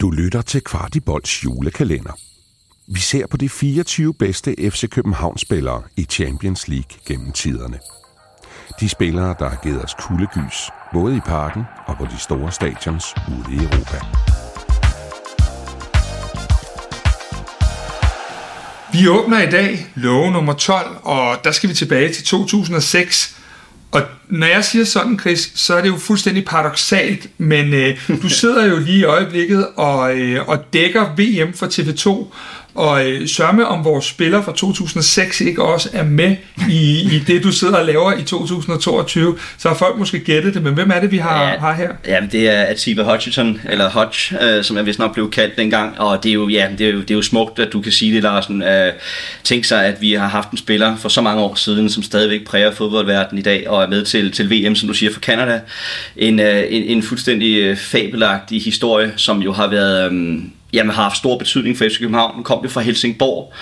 Du lytter til Kvartibolds julekalender. Vi ser på de 24 bedste FC København-spillere i Champions League gennem tiderne. De spillere, der har givet os kuldegys, både i parken og på de store stadions ude i Europa. Vi åbner i dag lov nummer 12, og der skal vi tilbage til 2006. Og når jeg siger sådan, Chris, så er det jo fuldstændig paradoxalt, men øh, du sidder jo lige i øjeblikket og, øh, og dækker VM for TV2, og øh, sørme om vores spiller fra 2006 ikke også er med i, i det, du sidder og laver i 2022. Så har folk måske gættet det, men hvem er det, vi har, ja, har her? Ja, det er Atiba Hutchinson, eller Hodge, øh, som jeg vist nok blev kaldt dengang. Og det er jo, ja, det er jo, det er jo smukt, at du kan sige det, Larsen. Øh, tænk sig, at vi har haft en spiller for så mange år siden, som stadigvæk præger fodboldverdenen i dag, og er med til, til VM, som du siger, for Canada. En, øh, en, en fuldstændig øh, fabelagtig historie, som jo har været... Øh, jamen, har haft stor betydning for FC København. Han kom jo fra Helsingborg.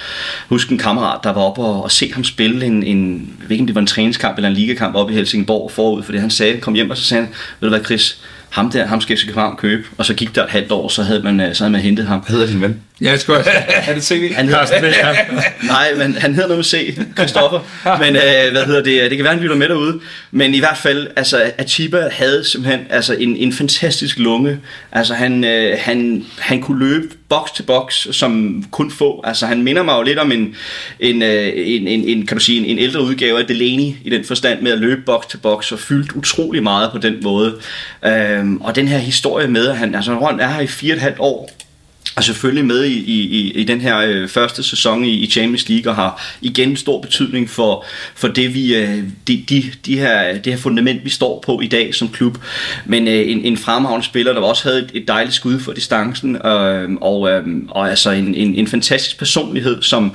Husk en kammerat, der var oppe og, og se ham spille en, en, jeg ved ikke om det var en træningskamp eller en ligakamp oppe i Helsingborg forud, for det han sagde, kom hjem og så sagde han, ved du hvad Chris, ham der, ham skal FC København købe. Og så gik der et halvt år, så havde man, øh, så havde man hentet ham. Hvad hedder din ven? Ja, jeg skulle også. er det CV? Han hedder, nej, men han hedder noget med C, Christoffer. Men øh, hvad hedder det? Det kan være, han lytter med derude. Men i hvert fald, altså, Achiba havde simpelthen altså, en, en fantastisk lunge. Altså, han, øh, han, han kunne løbe boks til boks, som kun få. Altså, han minder mig jo lidt om en, en, øh, en, en, en kan du sige, en, en ældre udgave af Delaney i den forstand med at løbe boks til boks og fyldt utrolig meget på den måde. Øhm, og den her historie med, at han altså, Ron er her i fire og et halvt år, er selvfølgelig med i, i, i den her øh, første sæson i, i Champions League og har igen stor betydning for, for det vi øh, de, de, de her, det her fundament vi står på i dag som klub. Men øh, en, en fremragende spiller der også havde et, et dejligt skud for distancen øh, og, øh, og altså en, en, en fantastisk personlighed som,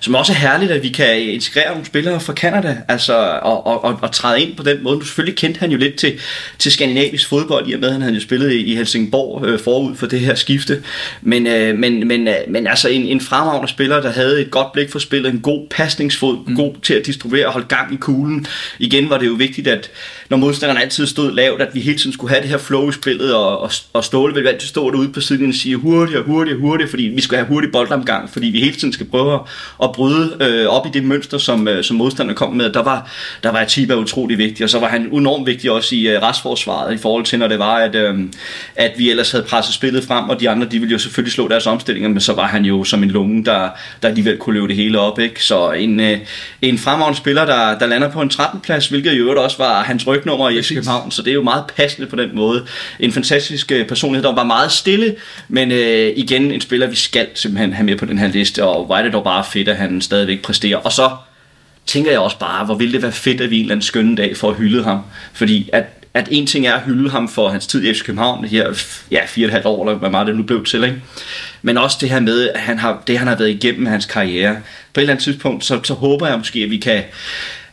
som også er herligt at vi kan integrere nogle spillere fra Canada altså og, og, og, og træde ind på den måde. Du selvfølgelig kendte han jo lidt til, til skandinavisk fodbold i og med at han havde jo spillet i, i Helsingborg øh, forud for det her skifte. Men men, øh, men, men, øh, men altså en, en fremragende spiller, der havde et godt blik for spillet, en god pasningsfod, mm. god til at distribuere og holde gang i kuglen. Igen var det jo vigtigt, at når modstanderen altid stod lavt, at vi hele tiden skulle have det her flow i spillet, og, og, og Ståle vil altid stå derude på siden og sige hurtigere, hurtigere, hurtigere, fordi vi skal have hurtig boldomgang, fordi vi hele tiden skal prøve at bryde øh, op i det mønster, som, øh, som modstanderen kom med. Der var, der var Atiba utrolig vigtig, og så var han enormt vigtig også i øh, restforsvaret, i forhold til, når det var, at, øh, at vi ellers havde presset spillet frem, og de andre, de ville jo selvfølgelig slå deres omstillinger, men så var han jo som en lunge, der, der alligevel kunne løbe det hele op. Ikke? Så en, øh, en fremragende spiller, der, der lander på en 13. plads, hvilket jo også var hans rygnummer i FC København, så det er jo meget passende på den måde. En fantastisk øh, personlighed, der var meget stille, men øh, igen en spiller, vi skal simpelthen have med på den her liste, og er det dog bare fedt, at han stadigvæk præsterer. Og så tænker jeg også bare, hvor ville det være fedt, at vi en eller anden skønne dag får hyldet ham. Fordi at at en ting er at hylde ham for hans tid i FC København, her ja, fire og et halvt år, eller hvad meget det nu blev til, ikke? men også det her med, at han har, det han har været igennem hans karriere. På et eller andet tidspunkt, så, så håber jeg måske, at vi kan,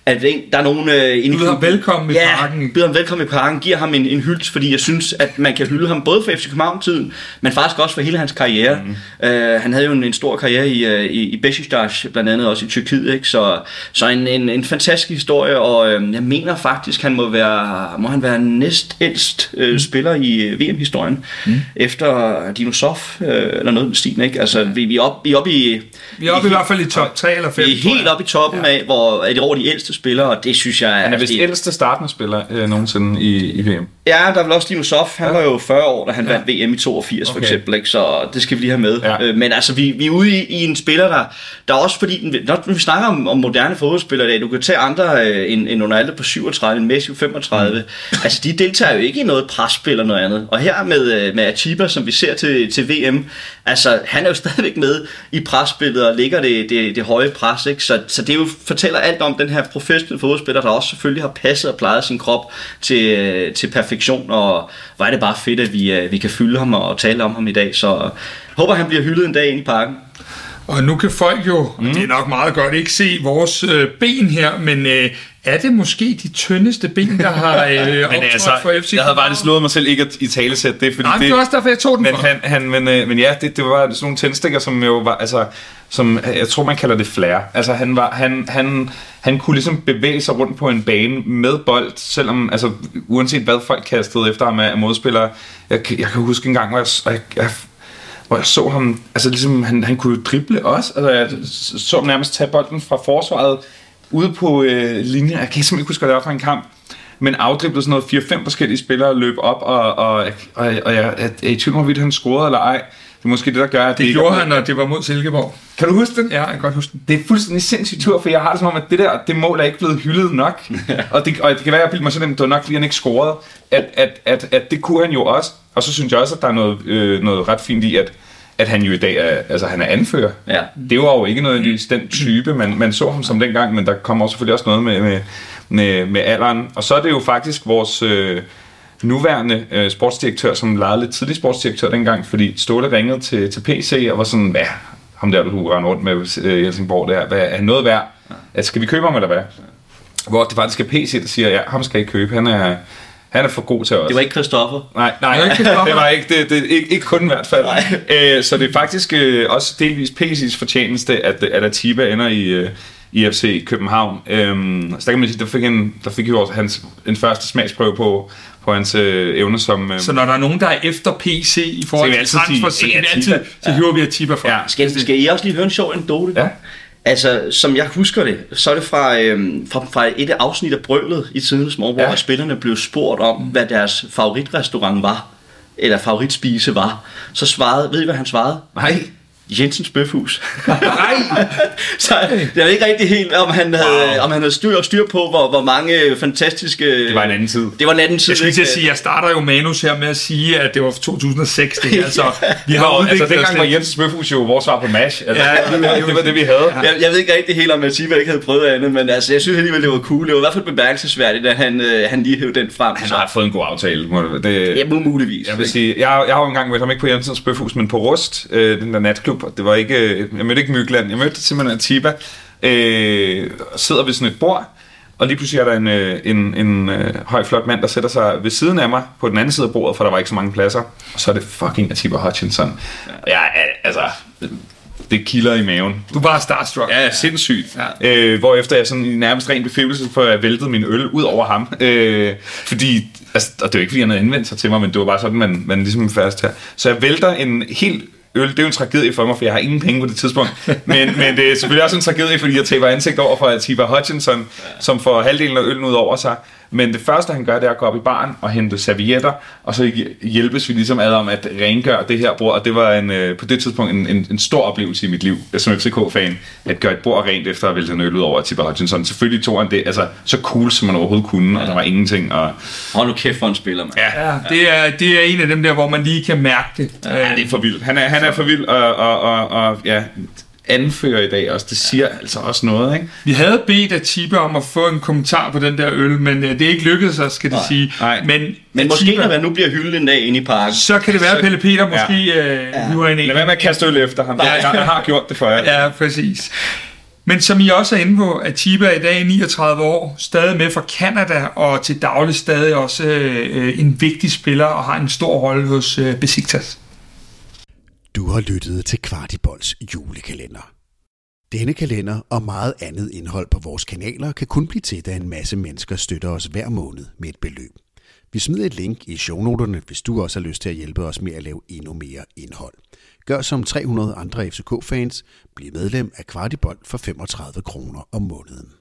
at der er nogen... Øh, du byder ham velkommen i ja, parken. byder ham velkommen i parken, giver ham en, en hyldt, fordi jeg synes, at man kan hylde ham både for FC København-tiden, men faktisk også for hele hans karriere. Mm. Øh, han havde jo en, en stor karriere i, øh, i, i Besiktas, blandt andet også i Tyrkiet, ikke? så, så en, en, en fantastisk historie, og øh, jeg mener faktisk, han må være, må han være næst ældst øh, mm. spiller i øh, VM-historien, mm. efter Dinosov, øh, eller noget med stilen, ikke? Altså, vi, vi er oppe op i... Vi er oppe i, i, i hvert fald i top 3 eller 5. Vi er helt oppe i toppen ja. af, hvor er de over de ældste spillere, og det synes jeg... Han er vist det, ældste startende spiller øh, nogensinde i, i VM. Ja, der er vel også Dino Sof. Han ja. var jo 40 år, da han ja. vandt VM i 82 okay. for eksempel, ikke? så det skal vi lige have med. Ja. Øh, men altså, vi, vi er ude i, i en spiller, der, der er også fordi, når vi snakker om, om moderne fodboldspillere i dag, du kan tage andre øh, end, end Ronaldo på 37, en Messi på 35. Mm. Altså, de deltager jo ikke i noget presspil eller noget andet. Og her med, øh, med Atiba, som vi ser til, til VM, altså, han er jo stadigvæk med i presspillet og ligger det, det, det høje pres, ikke? Så, så det jo fortæller alt om den her professionelle fodboldspiller, der også selvfølgelig har passet og plejet sin krop til, til perfektion, og hvor er det bare fedt, at vi, øh, vi kan fylde ham og tale om ham i dag, så håber, han bliver hyldet en dag ind i parken. Og nu kan folk jo, mm. det er nok meget godt, ikke se vores øh, ben her, men øh, er det måske de tyndeste ben, der har øh, men altså, for FC Jeg havde bare slået mig selv ikke at i talesæt det, fordi Nej, det, det var også derfor, jeg tog den men, for. han, han, men, øh, men ja, det, det var sådan nogle tændstikker, som jo var, altså, som, jeg tror, man kalder det flair. Altså, han, var, han, han, han kunne ligesom bevæge sig rundt på en bane med bold, selvom, altså, uanset hvad folk kastede efter ham af modspillere. Jeg, jeg kan huske en gang, hvor jeg, jeg, jeg hvor jeg så ham, altså ligesom, han, han kunne drible også, altså jeg så ham nærmest tage bolden fra forsvaret ude på øh, linjen, jeg kan simpelthen ikke huske, hvad det var for en kamp, men afdriblede sådan noget 4-5 forskellige spillere, løb op, og, og, og, og, og jeg er, er i tvivl om, hvorvidt han scorede eller ej. Det er måske det, der gør, at Det ikke- gjorde han, og det var mod Silkeborg. Kan du huske den? Ja, jeg kan godt huske den. Det er fuldstændig sindssygt tur, for jeg har det som om, at det der, det mål er ikke blevet hyldet nok. og, det, og det kan være, at jeg bilder mig sådan, at det var nok, fordi han ikke scorede. At, at, at, at det kunne han jo også. Og så synes jeg også, at der er noget, øh, noget ret fint i, at, at han jo i dag er, altså han er anfører. Ja. Det var jo ikke noget den type, man, man så ham som dengang, men der kommer også selvfølgelig også noget med, med, med, med alderen. Og så er det jo faktisk vores øh, nuværende øh, sportsdirektør, som legede lidt tidlig sportsdirektør dengang, fordi Ståle ringede til, til PC og var sådan, hvad, ham der, du render rundt med øh, Helsingborg der, hvad, er han noget værd? Altså, skal vi købe ham, eller hvad? Hvor det faktisk er PC, der siger, ja, ham skal I købe, han er, han er for god til os. Det var ikke Christoffer. Nej, nej, Det var ikke det var ikke, det, det, ikke, ikke kun i hvert fald. Æ, så det er faktisk øh, også delvis PC's fortjeneste, at, at Atiba ender i, øh, i FC København. Øhm, så der kan man sige, der fik, en, der fik jo også hans, en første smagsprøve på, på hans øh, evne som... Øh, Så når der er nogen, der er efter PC i forhold Så kan vi til transfer, så det kan er vi altid, så hiver vi Atiba fra. Ja. Skal, skal I også lige høre en sjov anekdote? Ja. Altså, som jeg husker det, så er det fra, øhm, fra, fra et af afsnit af Brølet i tidens morgen, hvor Ja. ja. spillerne blev spurgt om, hvad deres favoritrestaurant var, eller favoritspise var. Så svarede, ved I hvad han svarede? nej, Jensens Bøfhus. nej, så jeg ved ikke rigtig helt, om han havde, wow. om han havde styr, styr på, hvor, hvor mange fantastiske... det var en anden tid. Det var en anden tid. Jeg skulle til at sige, jeg starter jo manus her med at sige, at det var 2006, det her, så vi har Nå, altså dengang var lidt. Jens Bøfhus jo vores svar på MASH. Altså, Ja, det, det, var det, vi havde. Jeg, jeg ved ikke rigtig helt, om Atiba ikke havde prøvet andet, men altså, jeg synes alligevel, det var cool. Det var i hvert fald bemærkelsesværdigt, at han, øh, han lige hævde den frem. Han har fået en god aftale. må det- Det, Ja, mu- muligvis. Jeg vil sige, jeg, jeg har jo engang mødt ham ikke på Jensens Bøfhus, men på Rust, øh, den der natklub. Og Det var ikke, jeg mødte ikke Mygland, jeg mødte simpelthen Atiba. Øh, sidder ved sådan et bord, og lige pludselig er der en, øh, en, en øh, høj, flot mand, der sætter sig ved siden af mig på den anden side af bordet, for der var ikke så mange pladser. Og så er det fucking Atiba Hutchinson. Ja, altså, det kilder i maven. Du bare starstruck. Ja, sindssygt. Ja. Øh, hvorefter jeg sådan i nærmest ren befævelse for at jeg væltede min øl ud over ham. Øh, fordi, altså, og det er jo ikke fordi han havde indvendt sig til mig, men det var bare sådan, man, man ligesom fast her. Så jeg vælter en helt øl, det er jo en tragedie for mig, for jeg har ingen penge på det tidspunkt. Men, men det er selvfølgelig også en tragedie, fordi jeg taber ansigt over for Atiba Hutchinson, ja. som får halvdelen af øllen ud over sig. Men det første, han gør, det er at gå op i baren og hente servietter, og så hjælpes vi ligesom ad om at rengøre det her bord. Og det var en, øh, på det tidspunkt en, en, en stor oplevelse i mit liv som FCK-fan, at gøre et bord rent efter at vælte en øl ud over Atiba Hutchinson. Selvfølgelig tog han det altså, så cool, som man overhovedet kunne, og der var ingenting. Og, Hold nu kæft for en spiller, mand. Ja, det er, det er en af dem der, hvor man lige kan mærke det. Ja, det er for vildt. Han er, han er for vild, og, og, og, og ja, anfører i dag også. Det siger altså også noget, ikke? Vi havde bedt Atiba om at få en kommentar på den der øl, men øh, det er ikke lykkedes os, skal det Nej, sige. nej. Men, Men måske, Atiba, når man nu bliver hyldet en dag inde i parken. så kan det være, at Pelle Peter måske ja. øh, hiver en Lad være med at kaste øl efter ham. Jeg, jeg har gjort det for jer. Ja, præcis. Men som I også er inde på, Atiba er i dag 39 år, stadig med fra Kanada, og til daglig stadig også øh, en vigtig spiller, og har en stor rolle hos øh, Besiktas. Du har lyttet til Kvartibolds julekalender. Denne kalender og meget andet indhold på vores kanaler kan kun blive til, da en masse mennesker støtter os hver måned med et beløb. Vi smider et link i shownoterne, hvis du også har lyst til at hjælpe os med at lave endnu mere indhold. Gør som 300 andre FCK-fans, bliv medlem af Kvartibold for 35 kroner om måneden.